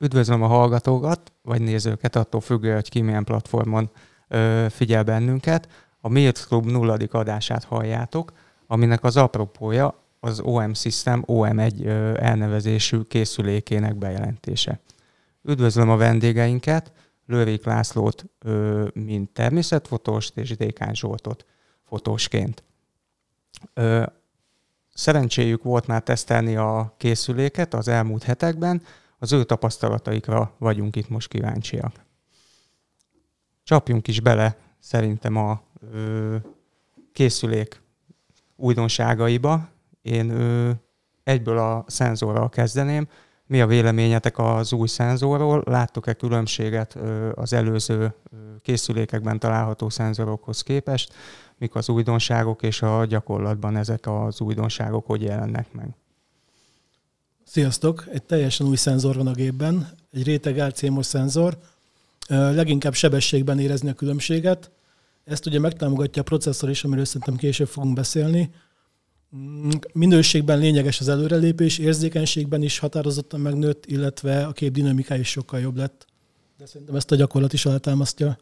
Üdvözlöm a hallgatókat, vagy nézőket, attól függően, hogy ki milyen platformon ö, figyel bennünket. A Mirt Club nulladik adását halljátok, aminek az apropója az OM System OM1 ö, elnevezésű készülékének bejelentése. Üdvözlöm a vendégeinket, Lővék Lászlót, mint természetfotóst, és Dékán Zsoltot fotósként. Szerencséjük volt már tesztelni a készüléket az elmúlt hetekben, az ő tapasztalataikra vagyunk itt most kíváncsiak. Csapjunk is bele szerintem a ö, készülék újdonságaiba. Én ö, egyből a szenzorral kezdeném. Mi a véleményetek az új szenzorról? Láttok-e különbséget ö, az előző ö, készülékekben található szenzorokhoz képest? Mik az újdonságok, és a gyakorlatban ezek az újdonságok hogy jelennek meg? Sziasztok! Egy teljesen új szenzor van a gépben, egy réteg RCMOS szenzor. Leginkább sebességben érezni a különbséget. Ezt ugye megtámogatja a processzor is, amiről szerintem később fogunk beszélni. Mm, minőségben lényeges az előrelépés, érzékenységben is határozottan megnőtt, illetve a kép dinamikája is sokkal jobb lett. De szerintem ezt a gyakorlat is alátámasztja.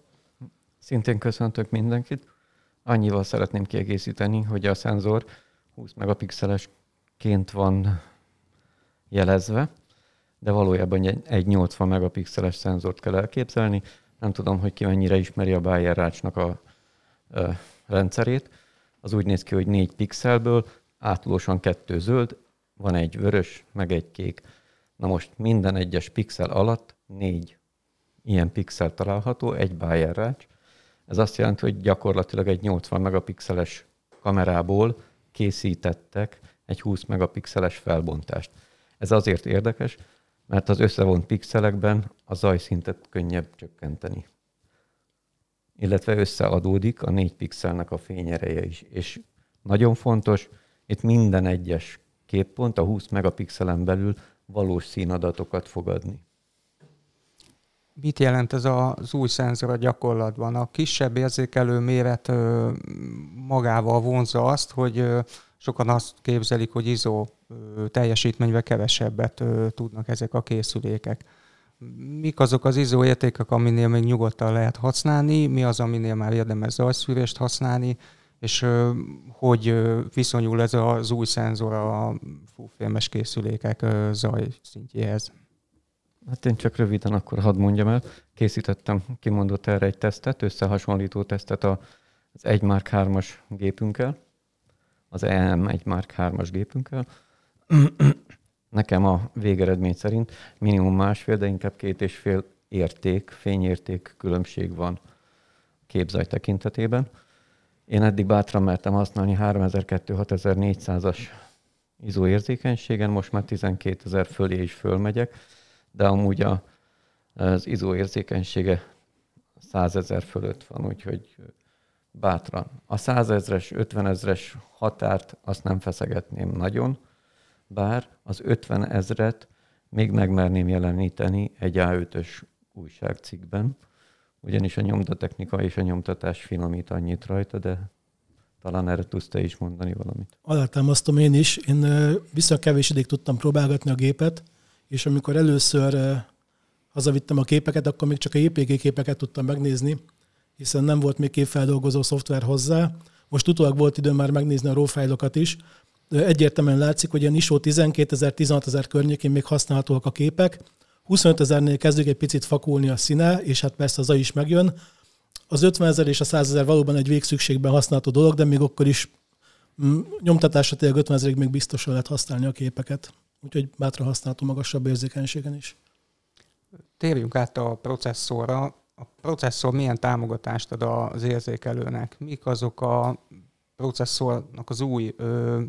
Szintén köszöntök mindenkit. Annyival szeretném kiegészíteni, hogy a szenzor 20 megapixelesként van jelezve, de valójában egy 80 megapixeles szenzort kell elképzelni. Nem tudom, hogy ki mennyire ismeri a Bayer rácsnak a, a rendszerét. Az úgy néz ki, hogy négy pixelből átlagosan kettő zöld, van egy vörös, meg egy kék. Na most minden egyes pixel alatt négy ilyen pixel található, egy Bayer rács. Ez azt jelenti, hogy gyakorlatilag egy 80 megapixeles kamerából készítettek egy 20 megapixeles felbontást. Ez azért érdekes, mert az összevont pixelekben a zajszintet könnyebb csökkenteni. Illetve összeadódik a négy pixelnek a fényereje is. És nagyon fontos, itt minden egyes képpont a 20 megapixelen belül valós színadatokat fogadni. Mit jelent ez az új szenzor a gyakorlatban? A kisebb érzékelő méret magával vonza azt, hogy sokan azt képzelik, hogy ISO teljesítményben kevesebbet tudnak ezek a készülékek. Mik azok az ISO értékek, aminél még nyugodtan lehet használni, mi az, aminél már érdemes zajszűrést használni, és hogy viszonyul ez az új szenzor a fúfilmes készülékek zaj szintjéhez? Hát én csak röviden akkor hadd mondjam el. Készítettem kimondott erre egy tesztet, összehasonlító tesztet az 1 Mark 3-as gépünkkel, az EM1 Mark 3-as gépünkkel. Nekem a végeredmény szerint minimum másfél, de inkább két és fél érték, fényérték különbség van képzaj tekintetében. Én eddig bátran mertem használni 3200-6400-as izó érzékenységen, most már 12 ezer fölé is fölmegyek, de amúgy a, az izó érzékenysége 100 ezer fölött van, úgyhogy bátran. A 100 ezres, 50 ezres határt azt nem feszegetném nagyon, bár az 50 ezret még megmerném jeleníteni egy A5-ös újságcikkben, ugyanis a nyomtatechnika és a nyomtatás finomít annyit rajta, de talán erre tudsz te is mondani valamit. Alátámasztom én is. Én viszonylag kevés ideig tudtam próbálgatni a gépet, és amikor először hazavittem a képeket, akkor még csak a JPG képeket tudtam megnézni, hiszen nem volt még képfeldolgozó szoftver hozzá. Most utólag volt időm már megnézni a RAW is. Egyértelműen látszik, hogy ilyen ISO 12 ezer, 16 ezer környékén még használhatóak a képek. 25 ezernél kezdődik egy picit fakulni a színe, és hát persze az is megjön. Az 50 ezer és a 100 ezer valóban egy végszükségben használható dolog, de még akkor is mm, nyomtatásra tényleg 50 ezerig még biztosan lehet használni a képeket. Úgyhogy bátran használható magasabb érzékenységen is. Térjünk át a processzorra a processzor milyen támogatást ad az érzékelőnek? Mik azok a processzornak az új ö,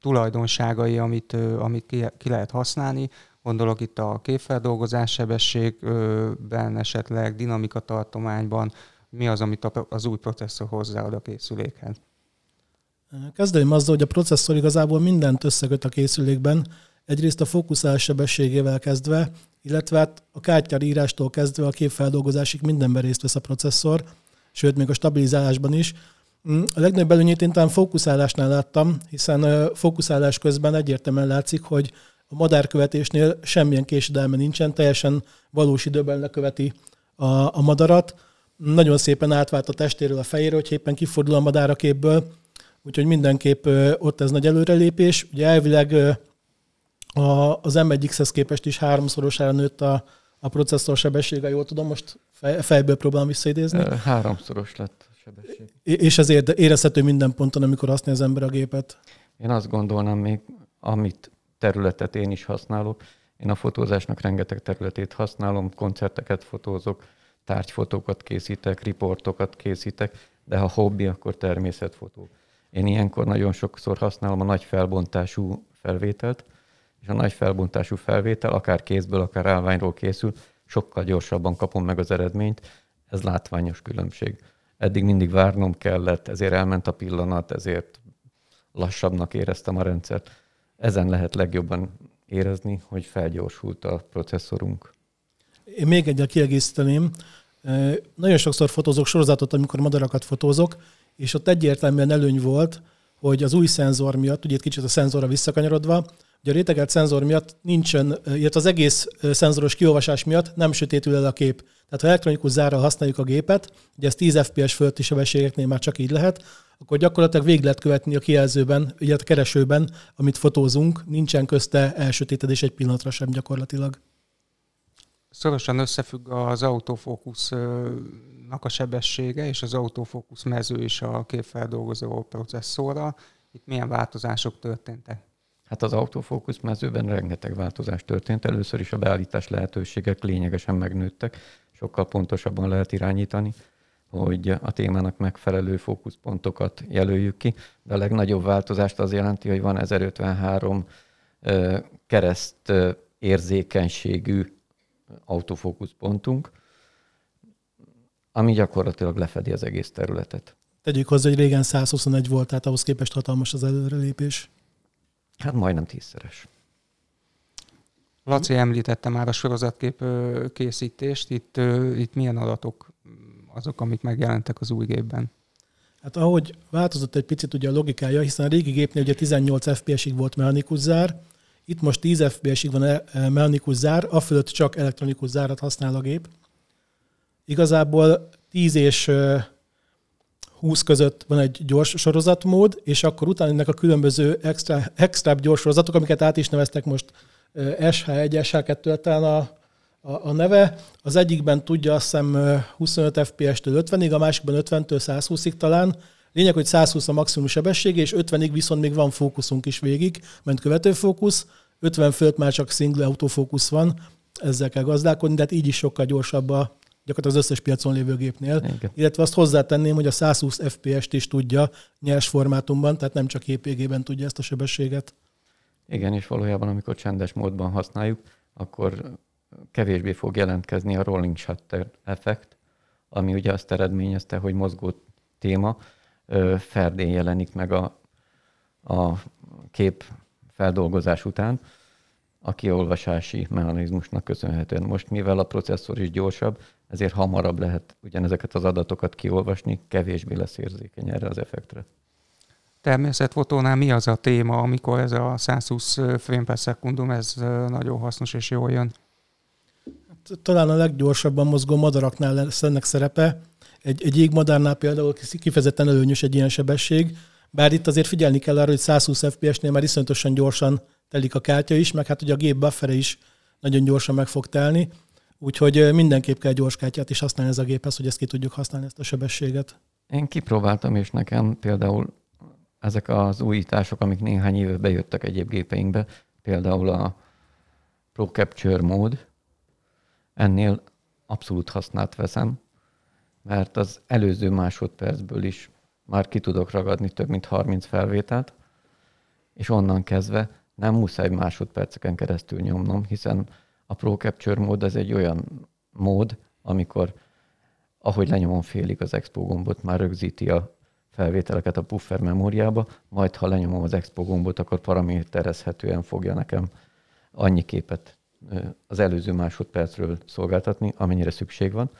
tulajdonságai, amit, amit ki, lehet használni? Gondolok itt a képfeldolgozás sebességben, esetleg dinamika tartományban. Mi az, amit az új processzor hozzáad a készülékhez? Kezdeném azzal, hogy a processzor igazából mindent összeköt a készülékben, egyrészt a fókuszálás sebességével kezdve, illetve hát a kártyár írástól kezdve a képfeldolgozásig mindenben részt vesz a processzor, sőt, még a stabilizálásban is. Mm, a legnagyobb előnyét én talán fókuszálásnál láttam, hiszen fókuszálás közben egyértelműen látszik, hogy a madárkövetésnél semmilyen késedelme nincsen, teljesen valós időben leköveti a, a madarat. Nagyon szépen átvált a testéről a fejéről, hogy éppen kifordul a madár a képből, úgyhogy mindenképp ott ez nagy előrelépés. Ugye elvileg a, az M1X-hez képest is háromszorosára nőtt a, a processzor sebessége, jól tudom, most fej, fejből próbálom visszaidézni. Háromszoros lett sebesség. És ez érezhető minden ponton, amikor használja az ember a gépet. Én azt gondolnám még, amit területet én is használok, én a fotózásnak rengeteg területét használom, koncerteket fotózok, tárgyfotókat készítek, riportokat készítek, de ha hobbi, akkor természetfotó. Én ilyenkor nagyon sokszor használom a nagy felbontású felvételt, és a nagy felbontású felvétel, akár kézből, akár állványról készül, sokkal gyorsabban kapom meg az eredményt. Ez látványos különbség. Eddig mindig várnom kellett, ezért elment a pillanat, ezért lassabbnak éreztem a rendszert. Ezen lehet legjobban érezni, hogy felgyorsult a processzorunk. Én még egyet kiegészíteném. Nagyon sokszor fotózok sorozatot, amikor madarakat fotózok, és ott egyértelműen előny volt, hogy az új szenzor miatt, ugye itt kicsit a szenzorra visszakanyarodva, Ugye a rétegelt szenzor miatt nincsen, illetve az egész szenzoros kiolvasás miatt nem sötétül el a kép. Tehát ha elektronikus zárral használjuk a gépet, ugye ez 10 fps fölötti sebességeknél már csak így lehet, akkor gyakorlatilag végig lehet követni a kijelzőben, ugye a keresőben, amit fotózunk, nincsen közte elsötétedés egy pillanatra sem gyakorlatilag. Szorosan összefügg az autofókusznak a sebessége és az autofókusz mező is a képfeldolgozó processzorra. Itt milyen változások történtek? Hát az autofókusz mezőben rengeteg változás történt. Először is a beállítás lehetőségek lényegesen megnőttek, sokkal pontosabban lehet irányítani, hogy a témának megfelelő fókuszpontokat jelöljük ki, de a legnagyobb változást az jelenti, hogy van 1053 kereszt érzékenységű autofókuszpontunk, ami gyakorlatilag lefedi az egész területet. Tegyük hozzá, hogy régen 121 volt, tehát ahhoz képest hatalmas az előrelépés. Hát majdnem tízszeres. Laci említette már a sorozatkép készítést. Itt, itt milyen adatok azok, amik megjelentek az új gépben? Hát ahogy változott egy picit ugye a logikája, hiszen a régi gépnél ugye 18 FPS-ig volt mechanikus zár, itt most 10 FPS-ig van e, e, mechanikus zár, a fölött csak elektronikus zárat használ a gép. Igazából 10 és 20 között van egy gyors sorozatmód, és akkor utána ennek a különböző extra, extra gyors sorozatok, amiket át is neveztek most SH1, SH2 talán a, a, a neve. Az egyikben tudja azt hiszem 25 FPS-től 50-ig, a másikban 50-től 120-ig talán. Lényeg, hogy 120 a maximum sebesség, és 50-ig viszont még van fókuszunk is végig, ment követőfókusz. 50 fölött már csak single autofókusz van, ezzel kell gazdálkodni, de hát így is sokkal gyorsabb a, gyakorlatilag az összes piacon lévő gépnél. Igen. Illetve azt hozzátenném, hogy a 120 FPS-t is tudja nyers formátumban, tehát nem csak JPG-ben tudja ezt a sebességet. Igen, és valójában amikor csendes módban használjuk, akkor kevésbé fog jelentkezni a rolling shutter effekt, ami ugye azt eredményezte, hogy mozgó téma ferdén jelenik meg a, a kép feldolgozás után, a kiolvasási mechanizmusnak köszönhetően. Most, mivel a processzor is gyorsabb, ezért hamarabb lehet ugyanezeket az adatokat kiolvasni, kevésbé lesz érzékeny erre az effektre. Természetfotónál mi az a téma, amikor ez a 120 frame per szekundum, ez nagyon hasznos és jól jön? Hát, talán a leggyorsabban mozgó madaraknál lesz ennek szerepe. Egy, egy jégmadárnál például kifejezetten előnyös egy ilyen sebesség, bár itt azért figyelni kell arra, hogy 120 FPS-nél már iszonyatosan gyorsan telik a kártya is, meg hát ugye a gép buffere is nagyon gyorsan meg fog telni. Úgyhogy mindenképp kell gyors kártyát is használni ez a géphez, hogy ezt ki tudjuk használni, ezt a sebességet. Én kipróbáltam, és nekem például ezek az újítások, amik néhány éve bejöttek egyéb gépeinkbe, például a Pro Capture mód, ennél abszolút használt veszem, mert az előző másodpercből is már ki tudok ragadni több mint 30 felvételt, és onnan kezdve nem muszáj másodperceken keresztül nyomnom, hiszen Pro Capture mód ez egy olyan mód, amikor ahogy lenyomom félig az Expo gombot, már rögzíti a felvételeket a puffer memóriába, majd ha lenyomom az Expo gombot, akkor paraméterezhetően fogja nekem annyi képet az előző másodpercről szolgáltatni, amennyire szükség van,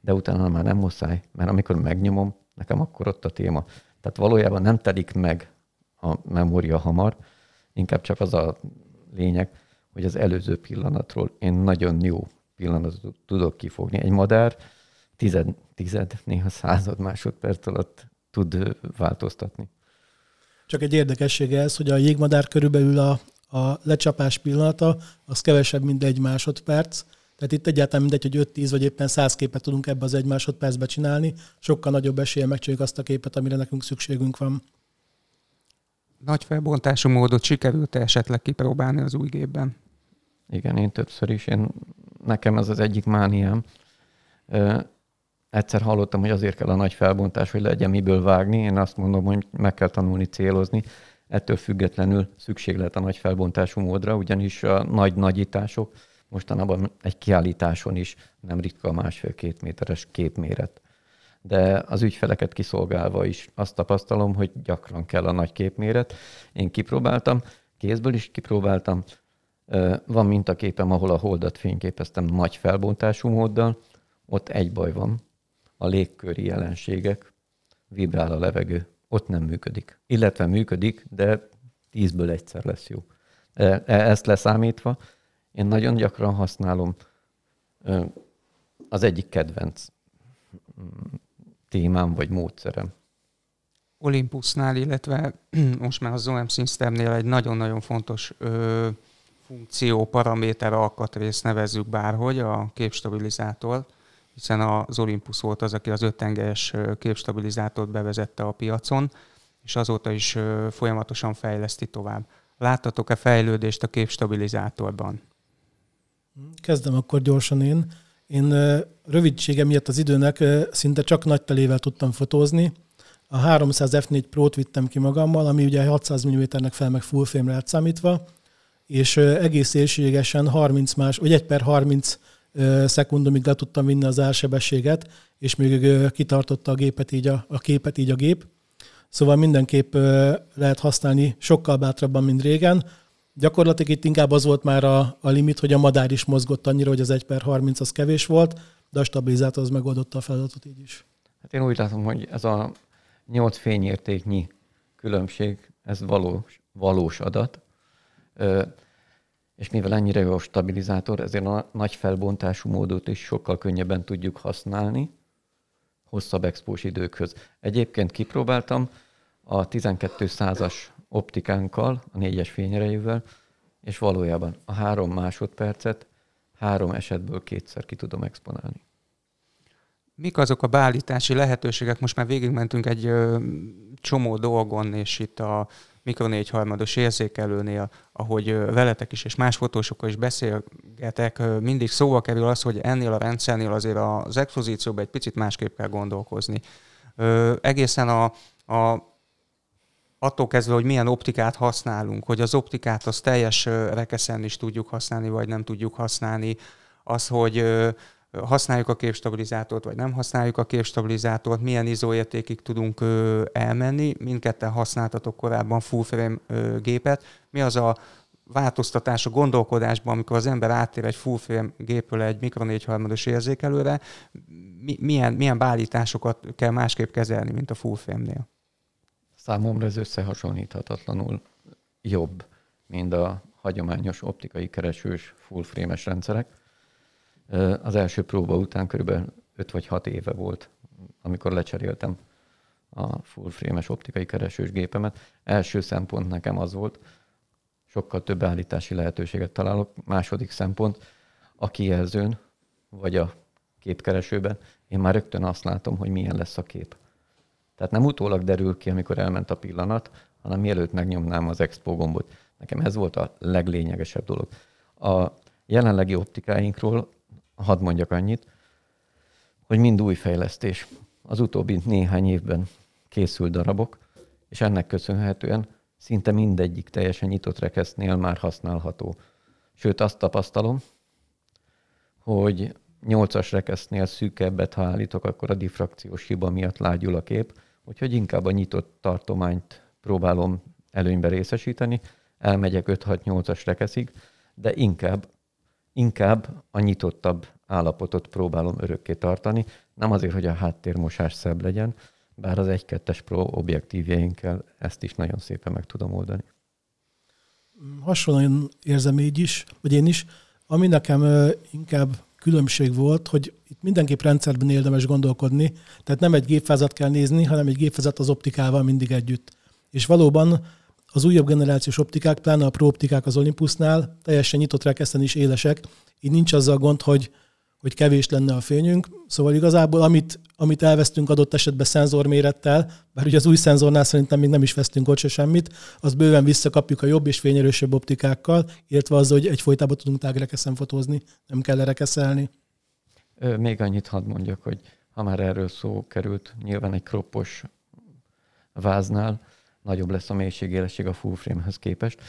de utána már nem muszáj, mert amikor megnyomom, nekem akkor ott a téma. Tehát valójában nem telik meg a memória hamar, inkább csak az a lényeg, hogy az előző pillanatról én nagyon jó pillanatot tudok kifogni. Egy madár tized, tized néha század másodperc alatt tud változtatni. Csak egy érdekessége ez, hogy a jégmadár körülbelül a, a lecsapás pillanata, az kevesebb, mint egy másodperc. Tehát itt egyáltalán mindegy, hogy 5-10 vagy éppen 100 képet tudunk ebbe az egy másodpercbe csinálni, sokkal nagyobb esélye megcsináljuk azt a képet, amire nekünk szükségünk van. Nagy felbontású módot sikerült esetleg kipróbálni az új gépben? Igen, én többször is. Én, nekem ez az egyik mániám. Ö, egyszer hallottam, hogy azért kell a nagy felbontás, hogy legyen miből vágni. Én azt mondom, hogy meg kell tanulni célozni. Ettől függetlenül szükség lehet a nagy felbontású módra, ugyanis a nagy nagyítások mostanában egy kiállításon is nem ritka a másfél-két méteres képméret. De az ügyfeleket kiszolgálva is azt tapasztalom, hogy gyakran kell a nagy képméret. Én kipróbáltam, kézből is kipróbáltam. Van mintaképem, ahol a holdat fényképeztem nagy felbontású móddal. Ott egy baj van. A légköri jelenségek, vibrál a levegő, ott nem működik. Illetve működik, de tízből egyszer lesz jó. E, ezt leszámítva, én nagyon gyakran használom az egyik kedvenc mm, témám vagy módszerem. Olympusnál, illetve most már az OM Systemnél egy nagyon-nagyon fontos ö, funkció, paraméter, alkatrész nevezzük bárhogy, a képstabilizátor, hiszen az Olympus volt az, aki az öttengelyes képstabilizátort bevezette a piacon, és azóta is folyamatosan fejleszti tovább. Láttatok-e fejlődést a képstabilizátorban? Kezdem akkor gyorsan én. Én rövidsége miatt az időnek szinte csak nagy telével tudtam fotózni. A 300 F4 Pro-t vittem ki magammal, ami ugye 600 mm-nek fel meg full frame-re számítva, és egész élségesen 30 más, vagy 1 per 30 szekundumig le tudtam vinni az elsebességet, és még kitartotta a gépet így a, a képet így a gép. Szóval mindenképp lehet használni sokkal bátrabban, mint régen. Gyakorlatilag itt inkább az volt már a, a limit, hogy a madár is mozgott annyira, hogy az 1 per 30 az kevés volt, de a stabilizátor az megoldotta a feladatot így is. Hát én úgy látom, hogy ez a 8 fényértéknyi különbség, ez valós, valós adat. És mivel ennyire jó a stabilizátor, ezért a nagy felbontású módot is sokkal könnyebben tudjuk használni hosszabb expós időkhöz. Egyébként kipróbáltam a 12 százas optikánkkal, a négyes fényerejűvel, és valójában a három másodpercet három esetből kétszer ki tudom exponálni. Mik azok a beállítási lehetőségek? Most már végigmentünk egy ö, csomó dolgon, és itt a Mikro 4 harmados érzékelőnél, ahogy ö, veletek is és más fotósokkal is beszélgetek, ö, mindig szóba kerül az, hogy ennél a rendszernél azért az expozícióban egy picit másképp kell gondolkozni. Ö, egészen a, a attól kezdve, hogy milyen optikát használunk, hogy az optikát az teljes rekeszen is tudjuk használni, vagy nem tudjuk használni, az, hogy használjuk a képstabilizátort, vagy nem használjuk a képstabilizátort, milyen izóértékig tudunk elmenni. Mindketten használtatok korábban full frame gépet. Mi az a változtatás a gondolkodásban, amikor az ember áttér egy full frame gépről egy mikro 4 harmados érzékelőre, milyen, milyen beállításokat kell másképp kezelni, mint a full frame-nél? Számomra ez összehasonlíthatatlanul jobb, mint a hagyományos optikai keresős full frame-es rendszerek. Az első próba után körülbelül 5 vagy 6 éve volt, amikor lecseréltem a full frame-es optikai keresős gépemet. Első szempont nekem az volt, sokkal több állítási lehetőséget találok. Második szempont, a kijelzőn, vagy a képkeresőben, én már rögtön azt látom, hogy milyen lesz a kép. Tehát nem utólag derül ki, amikor elment a pillanat, hanem mielőtt megnyomnám az expo gombot. Nekem ez volt a leglényegesebb dolog. A jelenlegi optikáinkról hadd mondjak annyit, hogy mind új fejlesztés. Az utóbbi néhány évben készült darabok, és ennek köszönhetően szinte mindegyik teljesen nyitott rekesznél már használható. Sőt, azt tapasztalom, hogy 8-as rekesznél szűkebbet, ha állítok, akkor a diffrakciós hiba miatt lágyul a kép, úgyhogy inkább a nyitott tartományt próbálom előnybe részesíteni, elmegyek 5-6-8-as rekeszig, de inkább, inkább a nyitottabb állapotot próbálom örökké tartani, nem azért, hogy a háttérmosás szebb legyen, bár az 1-2-es Pro objektívjeinkkel ezt is nagyon szépen meg tudom oldani. Hasonlóan érzem így is, vagy én is. Ami nekem inkább különbség volt, hogy itt mindenképp rendszerben érdemes gondolkodni, tehát nem egy gépfázat kell nézni, hanem egy gépfázat az optikával mindig együtt. És valóban az újabb generációs optikák, pláne a pro optikák az Olympusnál teljesen nyitott rekeszen is élesek, így nincs azzal gond, hogy hogy kevés lenne a fényünk. Szóval igazából amit, amit elvesztünk adott esetben szenzormérettel, bár ugye az új szenzornál szerintem még nem is vesztünk ott se semmit, az bőven visszakapjuk a jobb és fényerősebb optikákkal, illetve az, hogy egyfolytában tudunk tágrekeszen fotózni, nem kell lerekeszelni. Még annyit hadd mondjak, hogy ha már erről szó került, nyilván egy kroppos váznál nagyobb lesz a mélységélesség a full frame-hez képest.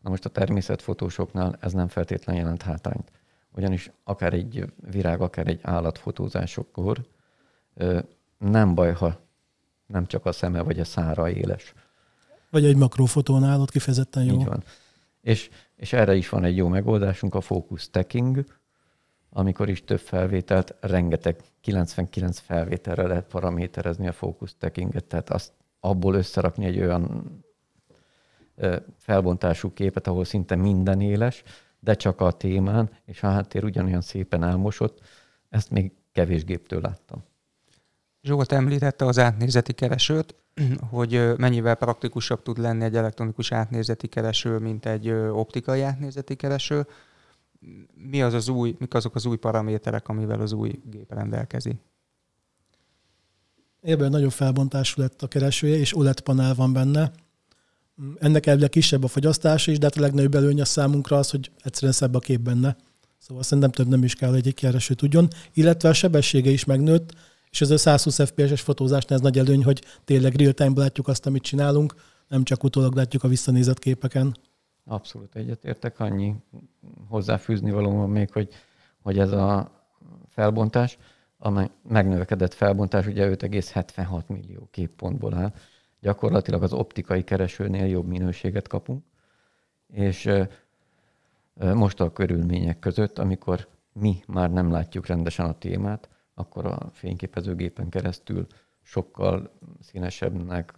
Na most a természetfotósoknál ez nem feltétlenül jelent hátányt ugyanis akár egy virág, akár egy állatfotózásokkor nem baj, ha nem csak a szeme vagy a szára éles. Vagy egy makrófotónál ott kifejezetten jó. Így van. És, és erre is van egy jó megoldásunk, a focus stacking, amikor is több felvételt, rengeteg 99 felvételre lehet paraméterezni a focus stackinget, tehát azt abból összerakni egy olyan felbontású képet, ahol szinte minden éles, de csak a témán, és a háttér ugyanolyan szépen elmosott, ezt még kevés géptől láttam. Zsolt említette az átnézeti keresőt, hogy mennyivel praktikusabb tud lenni egy elektronikus átnézeti kereső, mint egy optikai átnézeti kereső. Mi az az új, mik azok az új paraméterek, amivel az új gép rendelkezik? Ebben nagyobb felbontású lett a keresője, és OLED panel van benne, ennek elvileg kisebb a fogyasztása is, de hát a legnagyobb előny a számunkra az, hogy egyszerűen szebb a kép benne. Szóval szerintem több nem is kell, hogy egy kereső tudjon. Illetve a sebessége is megnőtt, és ez a 120 FPS-es fotózásnál ez nagy előny, hogy tényleg real-time látjuk azt, amit csinálunk, nem csak utólag látjuk a visszanézett képeken. Abszolút egyetértek, annyi hozzáfűzni való még, hogy, hogy ez a felbontás, a megnövekedett felbontás ugye 5,76 millió képpontból áll, gyakorlatilag az optikai keresőnél jobb minőséget kapunk, és most a körülmények között, amikor mi már nem látjuk rendesen a témát, akkor a fényképezőgépen keresztül sokkal színesebbnek,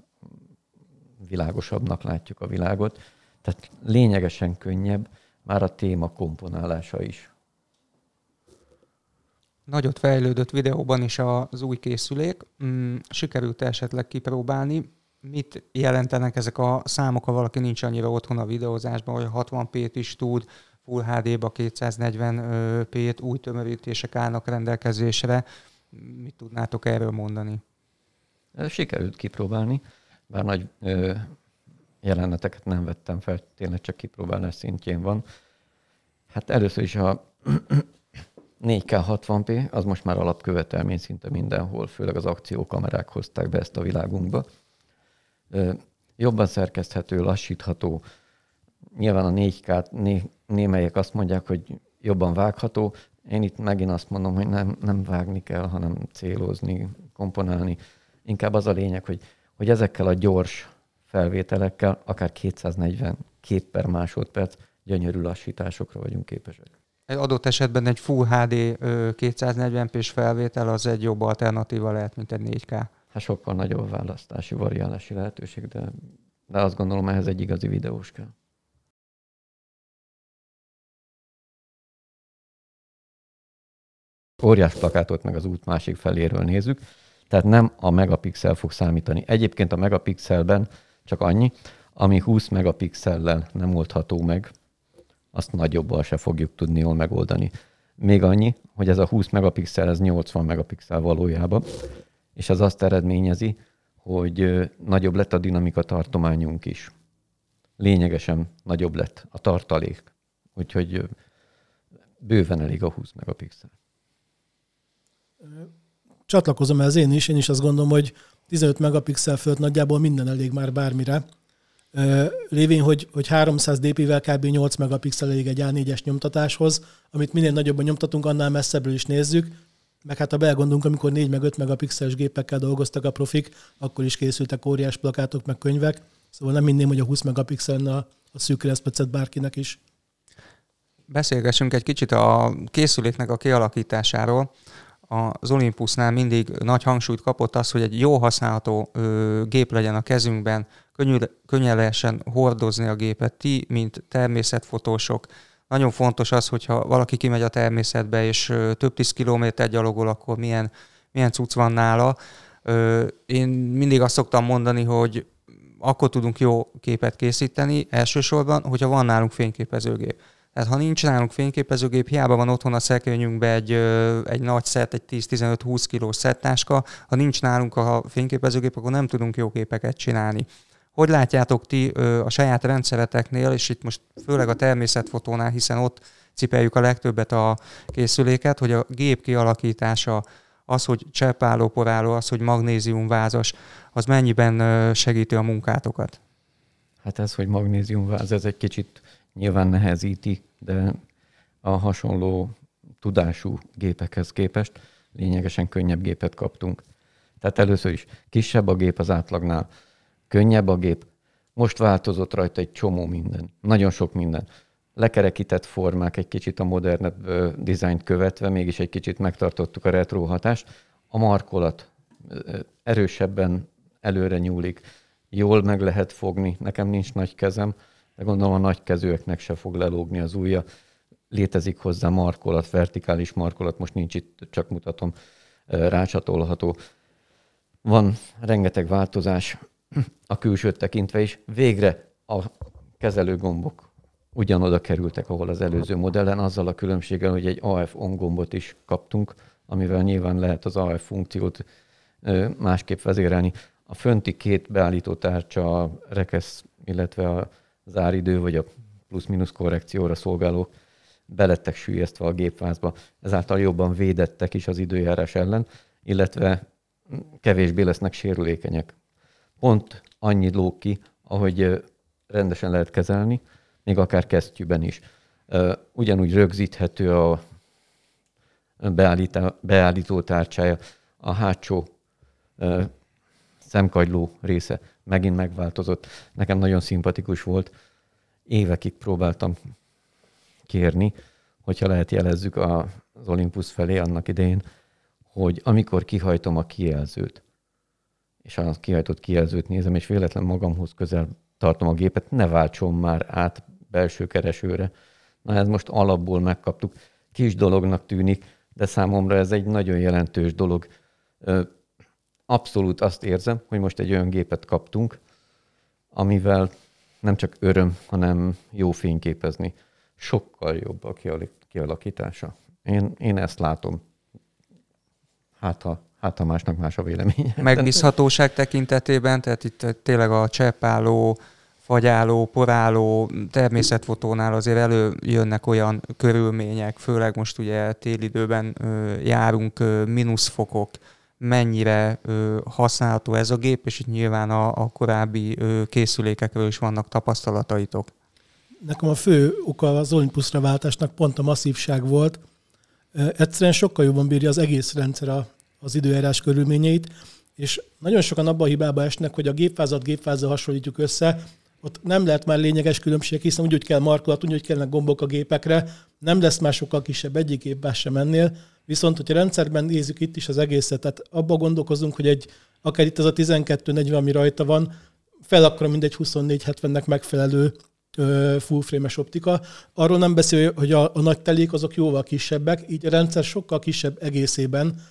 világosabbnak látjuk a világot. Tehát lényegesen könnyebb már a téma komponálása is. Nagyot fejlődött videóban is az új készülék. Mm, sikerült esetleg kipróbálni mit jelentenek ezek a számok, ha valaki nincs annyira otthon a videózásban, hogy 60p-t is tud, Full HD-ba 240p-t, új tömörítések állnak rendelkezésre. Mit tudnátok erről mondani? Sikerült kipróbálni, bár nagy ö, jeleneteket nem vettem fel, tényleg csak kipróbálás szintjén van. Hát először is a 4K 60p, az most már alapkövetelmény szinte mindenhol, főleg az akciókamerák hozták be ezt a világunkba jobban szerkeszthető, lassítható. Nyilván a 4K né, némelyek azt mondják, hogy jobban vágható. Én itt megint azt mondom, hogy nem, nem vágni kell, hanem célozni, komponálni. Inkább az a lényeg, hogy, hogy ezekkel a gyors felvételekkel, akár 240 kép per másodperc, gyönyörű lassításokra vagyunk képesek. Egy adott esetben egy Full HD 240p-s felvétel az egy jobb alternatíva lehet, mint egy 4K hát sokkal nagyobb választási, variálási lehetőség, de, de azt gondolom ehhez egy igazi videós kell. Óriás plakátot meg az út másik feléről nézzük, tehát nem a megapixel fog számítani. Egyébként a megapixelben csak annyi, ami 20 megapixellel nem oldható meg, azt nagyobbal se fogjuk tudni jól megoldani. Még annyi, hogy ez a 20 megapixel, ez 80 megapixel valójában, és az azt eredményezi, hogy nagyobb lett a dinamika tartományunk is. Lényegesen nagyobb lett a tartalék. Úgyhogy bőven elég a 20 megapixel. Csatlakozom ez én is, én is azt gondolom, hogy 15 megapixel fölött nagyjából minden elég már bármire. Lévén, hogy, hogy 300 dp-vel kb. 8 megapixel elég egy A4-es nyomtatáshoz, amit minél nagyobban nyomtatunk, annál messzebbről is nézzük, meg hát a belgondunk, amikor 4 meg 5 megapixeles gépekkel dolgoztak a profik, akkor is készültek óriás plakátok, meg könyvek. Szóval nem minném, hogy a 20 megapixel a, a szűk bárkinek is. beszélgessünk egy kicsit a készüléknek a kialakításáról. Az Olympusnál mindig nagy hangsúlyt kapott az, hogy egy jó használható ö, gép legyen a kezünkben, könnyű, könnyen lehessen hordozni a gépet. Ti, mint természetfotósok, nagyon fontos az, hogyha valaki kimegy a természetbe, és ö, több tíz kilométer gyalogol, akkor milyen, milyen cucc van nála. Ö, én mindig azt szoktam mondani, hogy akkor tudunk jó képet készíteni elsősorban, hogyha van nálunk fényképezőgép. Tehát ha nincs nálunk fényképezőgép, hiába van otthon a szekrényünkben egy, egy nagy szett, egy 10-15-20 kilós szettáska, ha nincs nálunk a fényképezőgép, akkor nem tudunk jó képeket csinálni. Hogy látjátok ti a saját rendszereteknél, és itt most főleg a természetfotónál, hiszen ott cipeljük a legtöbbet a készüléket, hogy a gép kialakítása, az, hogy cseppállóporáló, az, hogy magnéziumvázas, az mennyiben segíti a munkátokat? Hát ez, hogy magnéziumváz, ez egy kicsit nyilván nehezíti, de a hasonló tudású gépekhez képest lényegesen könnyebb gépet kaptunk. Tehát először is kisebb a gép az átlagnál, könnyebb a gép, most változott rajta egy csomó minden, nagyon sok minden. Lekerekített formák, egy kicsit a modernebb dizájnt követve, mégis egy kicsit megtartottuk a retro hatást. A markolat erősebben előre nyúlik, jól meg lehet fogni, nekem nincs nagy kezem, de gondolom a nagy kezőeknek se fog lelógni az ujja. Létezik hozzá markolat, vertikális markolat, most nincs itt, csak mutatom, rácsatolható. Van rengeteg változás a külsőt tekintve is. Végre a kezelőgombok ugyanoda kerültek, ahol az előző modellen, azzal a különbséggel, hogy egy AF on gombot is kaptunk, amivel nyilván lehet az AF funkciót másképp vezérelni. A fönti két beállító tárcsa, a rekesz, illetve a záridő vagy a plusz-minusz korrekcióra szolgáló belettek sűjesztve a gépvázba, ezáltal jobban védettek is az időjárás ellen, illetve kevésbé lesznek sérülékenyek. Pont annyit lóg ki, ahogy rendesen lehet kezelni, még akár kesztyűben is. Ugyanúgy rögzíthető a beállító tárcsája, a hátsó szemkagyló része megint megváltozott. Nekem nagyon szimpatikus volt. Évekig próbáltam kérni, hogyha lehet jelezzük az Olympus felé annak idején, hogy amikor kihajtom a kijelzőt, és a kihajtott kijelzőt nézem, és véletlen magamhoz közel tartom a gépet, ne váltson már át belső keresőre. Na ez most alapból megkaptuk. Kis dolognak tűnik, de számomra ez egy nagyon jelentős dolog abszolút azt érzem, hogy most egy olyan gépet kaptunk, amivel nem csak öröm, hanem jó fényképezni. Sokkal jobb a kialakítása. Én, én ezt látom. Hát ha, hát ha másnak más a véleménye. Megbízhatóság tekintetében, tehát itt tényleg a cseppálló, fagyáló, poráló természetfotónál azért előjönnek olyan körülmények, főleg most ugye télidőben járunk, mínuszfokok, mennyire ö, használható ez a gép, és itt nyilván a, a korábbi ö, készülékekről is vannak tapasztalataitok. Nekem a fő oka az Olympusra váltásnak pont a masszívság volt. Egyszerűen sokkal jobban bírja az egész rendszer a, az időjárás körülményeit, és nagyon sokan abban a hibába esnek, hogy a gépfázat gépfázat hasonlítjuk össze, ott nem lehet már lényeges különbség, hiszen úgy, hogy kell markolat, úgy, hogy kellene gombok a gépekre, nem lesz már sokkal kisebb egyik gépás sem ennél, Viszont, hogyha rendszerben nézzük itt is az egészet, tehát abba gondolkozunk, hogy egy, akár itt az a 12-40, ami rajta van, fel akkor mindegy 24-70-nek megfelelő full frame-es optika. Arról nem beszél, hogy a, a nagy telék azok jóval kisebbek, így a rendszer sokkal kisebb egészében,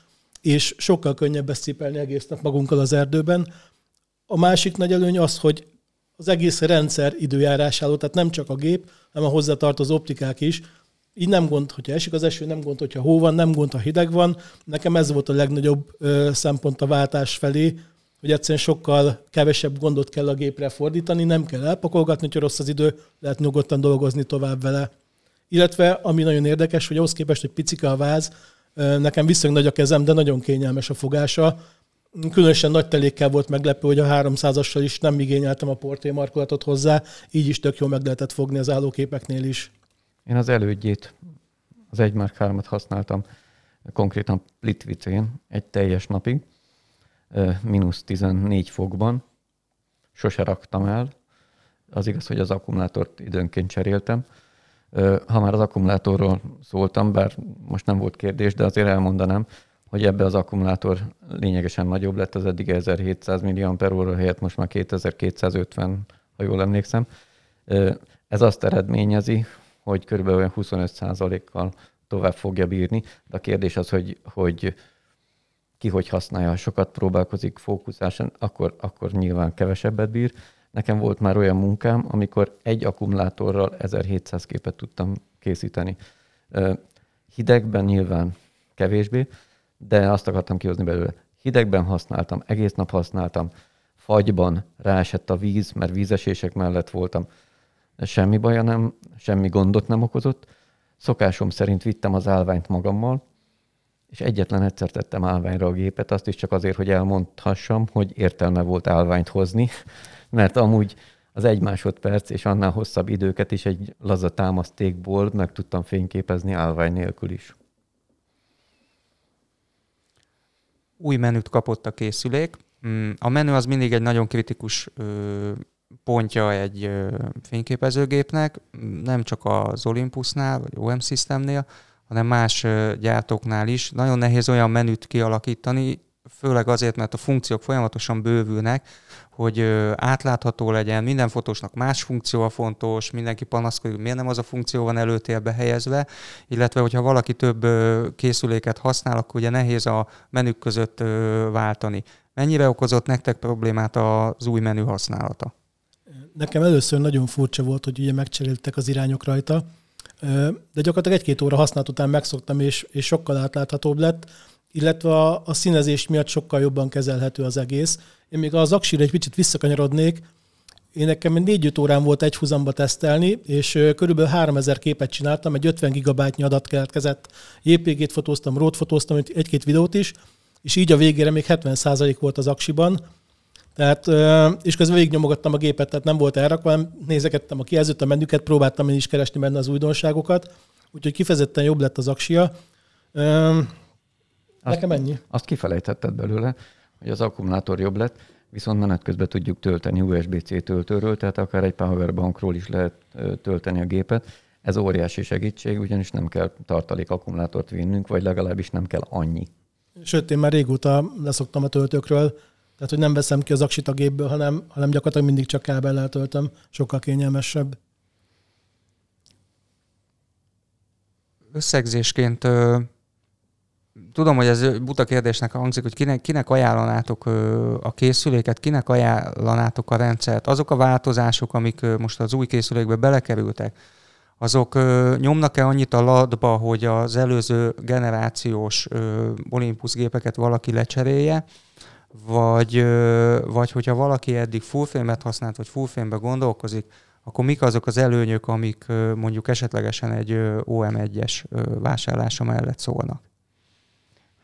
és sokkal könnyebb ezt cipelni egész nap magunkkal az erdőben. A másik nagy előny az, hogy az egész rendszer időjárásálló, tehát nem csak a gép, hanem a hozzátartozó optikák is, így nem gond, hogyha esik az eső, nem gond, hogyha hó van, nem gond, ha hideg van. Nekem ez volt a legnagyobb ö, szempont a váltás felé, hogy egyszerűen sokkal kevesebb gondot kell a gépre fordítani, nem kell elpakolgatni, hogyha rossz az idő, lehet nyugodtan dolgozni tovább vele. Illetve, ami nagyon érdekes, hogy ahhoz képest, hogy picika a váz, nekem viszonylag nagy a kezem, de nagyon kényelmes a fogása. Különösen nagy telékkel volt meglepő, hogy a 300-assal is nem igényeltem a portré markolatot hozzá, így is tök jó meg lehetett fogni az állóképeknél is. Én az elődjét, az 1 Mark 3 használtam konkrétan Plitvicén egy teljes napig, mínusz 14 fokban. Sose raktam el. Az igaz, hogy az akkumulátort időnként cseréltem. Ha már az akkumulátorról szóltam, bár most nem volt kérdés, de azért elmondanám, hogy ebbe az akkumulátor lényegesen nagyobb lett, az eddig 1700 millió per óra helyett most már 2250, ha jól emlékszem. Ez azt eredményezi, hogy kb. 25%-kal tovább fogja bírni, de a kérdés az, hogy, hogy ki hogy használja, ha sokat próbálkozik fókuszáson, akkor, akkor nyilván kevesebbet bír. Nekem volt már olyan munkám, amikor egy akkumulátorral 1700 képet tudtam készíteni. Hidegben nyilván kevésbé, de azt akartam kihozni belőle. Hidegben használtam, egész nap használtam, fagyban ráesett a víz, mert vízesések mellett voltam. Semmi baja nem, semmi gondot nem okozott. Szokásom szerint vittem az állványt magammal, és egyetlen egyszer tettem állványra a gépet, azt is csak azért, hogy elmondhassam, hogy értelme volt állványt hozni, mert amúgy az egy másodperc és annál hosszabb időket is egy laza támasztékból meg tudtam fényképezni állvány nélkül is. Új menüt kapott a készülék. Mm, a menü az mindig egy nagyon kritikus pontja egy fényképezőgépnek, nem csak az Olympusnál, vagy OM Systemnél, hanem más gyártóknál is. Nagyon nehéz olyan menüt kialakítani, főleg azért, mert a funkciók folyamatosan bővülnek, hogy átlátható legyen, minden fotósnak más funkció fontos, mindenki panaszkodik, miért nem az a funkció van előtérbe helyezve, illetve hogyha valaki több készüléket használ, akkor ugye nehéz a menük között váltani. Mennyire okozott nektek problémát az új menü használata? Nekem először nagyon furcsa volt, hogy ugye megcseréltek az irányok rajta, de gyakorlatilag egy-két óra használat után megszoktam, és, és sokkal átláthatóbb lett, illetve a, a színezés miatt sokkal jobban kezelhető az egész. Én még az aksira egy picit visszakanyarodnék, én nekem négy-öt órán volt egy húzamba tesztelni, és körülbelül 3000 képet csináltam, egy 50 gigabájtnyi adat keletkezett. JPG-t fotóztam, RAW-t fotóztam, egy-két videót is, és így a végére még 70% volt az aksiban, tehát, és közben végignyomogattam a gépet, tehát nem volt elrakva, hanem nézegettem a kijelzőt, a menüket, próbáltam én is keresni benne az újdonságokat, úgyhogy kifejezetten jobb lett az aksia. Nekem ennyi. Azt kifelejtetted belőle, hogy az akkumulátor jobb lett, viszont menet közben tudjuk tölteni USB-C töltőről, tehát akár egy powerbankról is lehet tölteni a gépet. Ez óriási segítség, ugyanis nem kell tartalék akkumulátort vinnünk, vagy legalábbis nem kell annyi. Sőt, én már régóta leszoktam a töltőkről, tehát, hogy nem veszem ki az aksit a gépből, hanem, hanem gyakorlatilag mindig csak kábellel töltöm. Sokkal kényelmesebb. Összegzésként tudom, hogy ez buta kérdésnek hangzik, hogy kinek, kinek ajánlanátok a készüléket, kinek ajánlanátok a rendszert. Azok a változások, amik most az új készülékbe belekerültek, azok nyomnak-e annyit a ladba, hogy az előző generációs Olympus gépeket valaki lecserélje, vagy, vagy hogyha valaki eddig full frame-et használt, vagy full frame gondolkozik, akkor mik azok az előnyök, amik mondjuk esetlegesen egy OM1-es vásárlása mellett szólnak?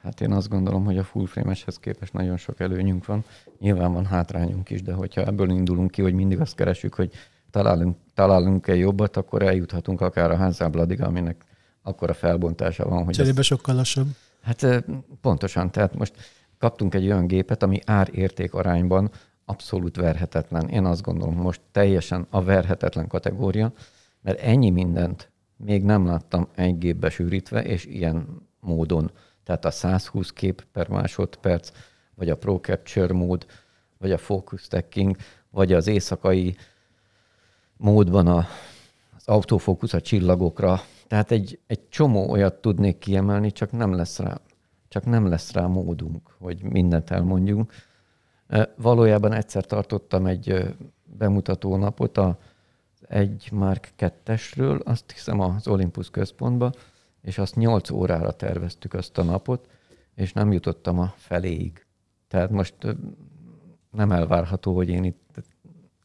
Hát én azt gondolom, hogy a full frame-eshez képest nagyon sok előnyünk van. Nyilván van hátrányunk is, de hogyha ebből indulunk ki, hogy mindig azt keresünk, hogy találunk, találunk-e jobbat, akkor eljuthatunk akár a házábladig, aminek akkor a felbontása van. Hogy Cserébe ez... sokkal lassabb. Hát pontosan, tehát most kaptunk egy olyan gépet, ami ár-érték arányban abszolút verhetetlen. Én azt gondolom, most teljesen a verhetetlen kategória, mert ennyi mindent még nem láttam egy gépbe sűrítve, és ilyen módon. Tehát a 120 kép per másodperc, vagy a Pro Capture mód, vagy a Focus Stacking, vagy az éjszakai módban a, az autofókusz a csillagokra. Tehát egy, egy csomó olyat tudnék kiemelni, csak nem lesz rá csak nem lesz rá módunk, hogy mindent elmondjunk. Valójában egyszer tartottam egy bemutató napot a egy Mark 2-esről, azt hiszem az Olympus központba, és azt 8 órára terveztük azt a napot, és nem jutottam a feléig. Tehát most nem elvárható, hogy én itt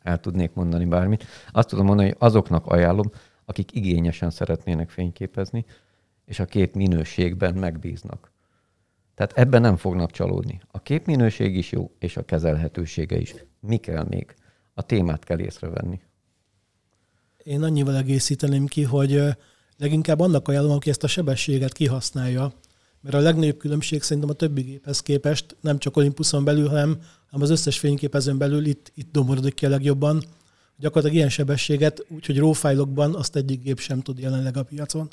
el tudnék mondani bármit. Azt tudom mondani, hogy azoknak ajánlom, akik igényesen szeretnének fényképezni, és a kép minőségben megbíznak. Tehát ebben nem fognak csalódni. A képminőség is jó, és a kezelhetősége is. Mi kell még? A témát kell észrevenni. Én annyival egészíteném ki, hogy leginkább annak ajánlom, aki ezt a sebességet kihasználja, mert a legnagyobb különbség szerintem a többi géphez képest nem csak Olympuson belül, hanem, hanem az összes fényképezőn belül itt, itt domorodik ki a legjobban, Gyakorlatilag ilyen sebességet, úgyhogy raw fájlokban azt egyik gép sem tud jelenleg a piacon.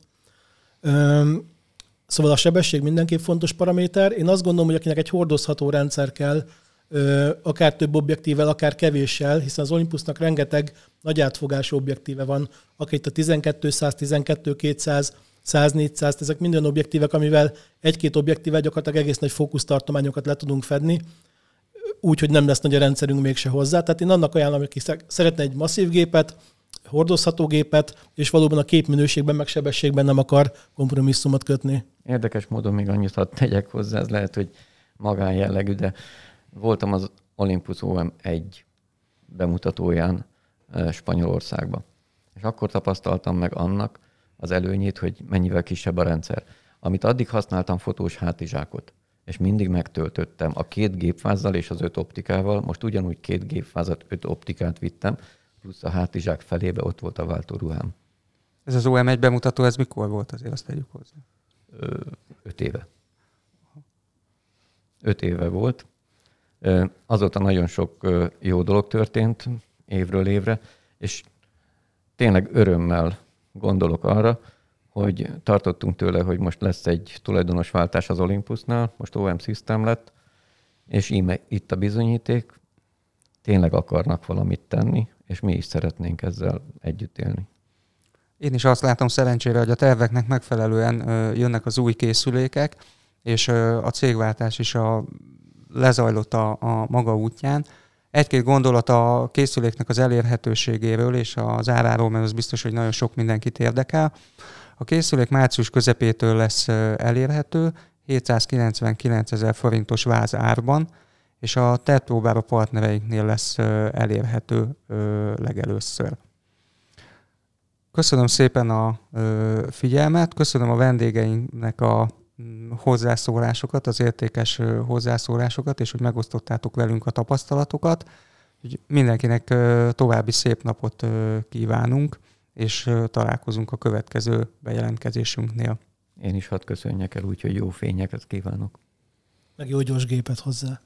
Szóval a sebesség mindenképp fontos paraméter. Én azt gondolom, hogy akinek egy hordozható rendszer kell, akár több objektívvel, akár kevéssel, hiszen az Olympusnak rengeteg nagy átfogású objektíve van, akár itt a 1200, 12-200, 100-400, ezek minden objektívek, amivel egy-két objektível gyakorlatilag egész nagy fókusztartományokat le tudunk fedni, úgy, hogy nem lesz nagy a rendszerünk mégse hozzá. Tehát én annak ajánlom, aki szeretne egy masszív gépet, hordozható gépet, és valóban a képminőségben, meg sebességben nem akar kompromisszumot kötni. Érdekes módon még annyit hadd tegyek hozzá, ez lehet, hogy magánjellegű, de voltam az Olympus OM1 bemutatóján Spanyolországban. És akkor tapasztaltam meg annak az előnyét, hogy mennyivel kisebb a rendszer. Amit addig használtam fotós hátizsákot, és mindig megtöltöttem a két gépfázzal és az öt optikával, most ugyanúgy két gépfázat, öt optikát vittem, plusz a hátizsák felébe ott volt a váltóruhám. Ez az OM1 bemutató, ez mikor volt azért, azt tegyük hozzá? Ö, öt éve. Öt éve volt. Azóta nagyon sok jó dolog történt évről évre, és tényleg örömmel gondolok arra, hogy tartottunk tőle, hogy most lesz egy tulajdonos váltás az Olympusnál, most OM System lett, és íme itt a bizonyíték, tényleg akarnak valamit tenni, és mi is szeretnénk ezzel együtt élni. Én is azt látom szerencsére, hogy a terveknek megfelelően jönnek az új készülékek, és a cégváltás is a, lezajlott a, a maga útján. Egy-két gondolat a készüléknek az elérhetőségéről és az áráról, mert az biztos, hogy nagyon sok mindenkit érdekel. A készülék március közepétől lesz elérhető, 799 ezer forintos váz árban, és a tervpróbára partnereinknél lesz elérhető legelőször. Köszönöm szépen a figyelmet, köszönöm a vendégeinknek a mm, hozzászólásokat, az értékes hozzászólásokat, és hogy megosztottátok velünk a tapasztalatokat. Mindenkinek további szép napot kívánunk, és találkozunk a következő bejelentkezésünknél. Én is hadd köszönjek el, úgyhogy jó fényeket kívánok. Meg jó gyors gépet hozzá.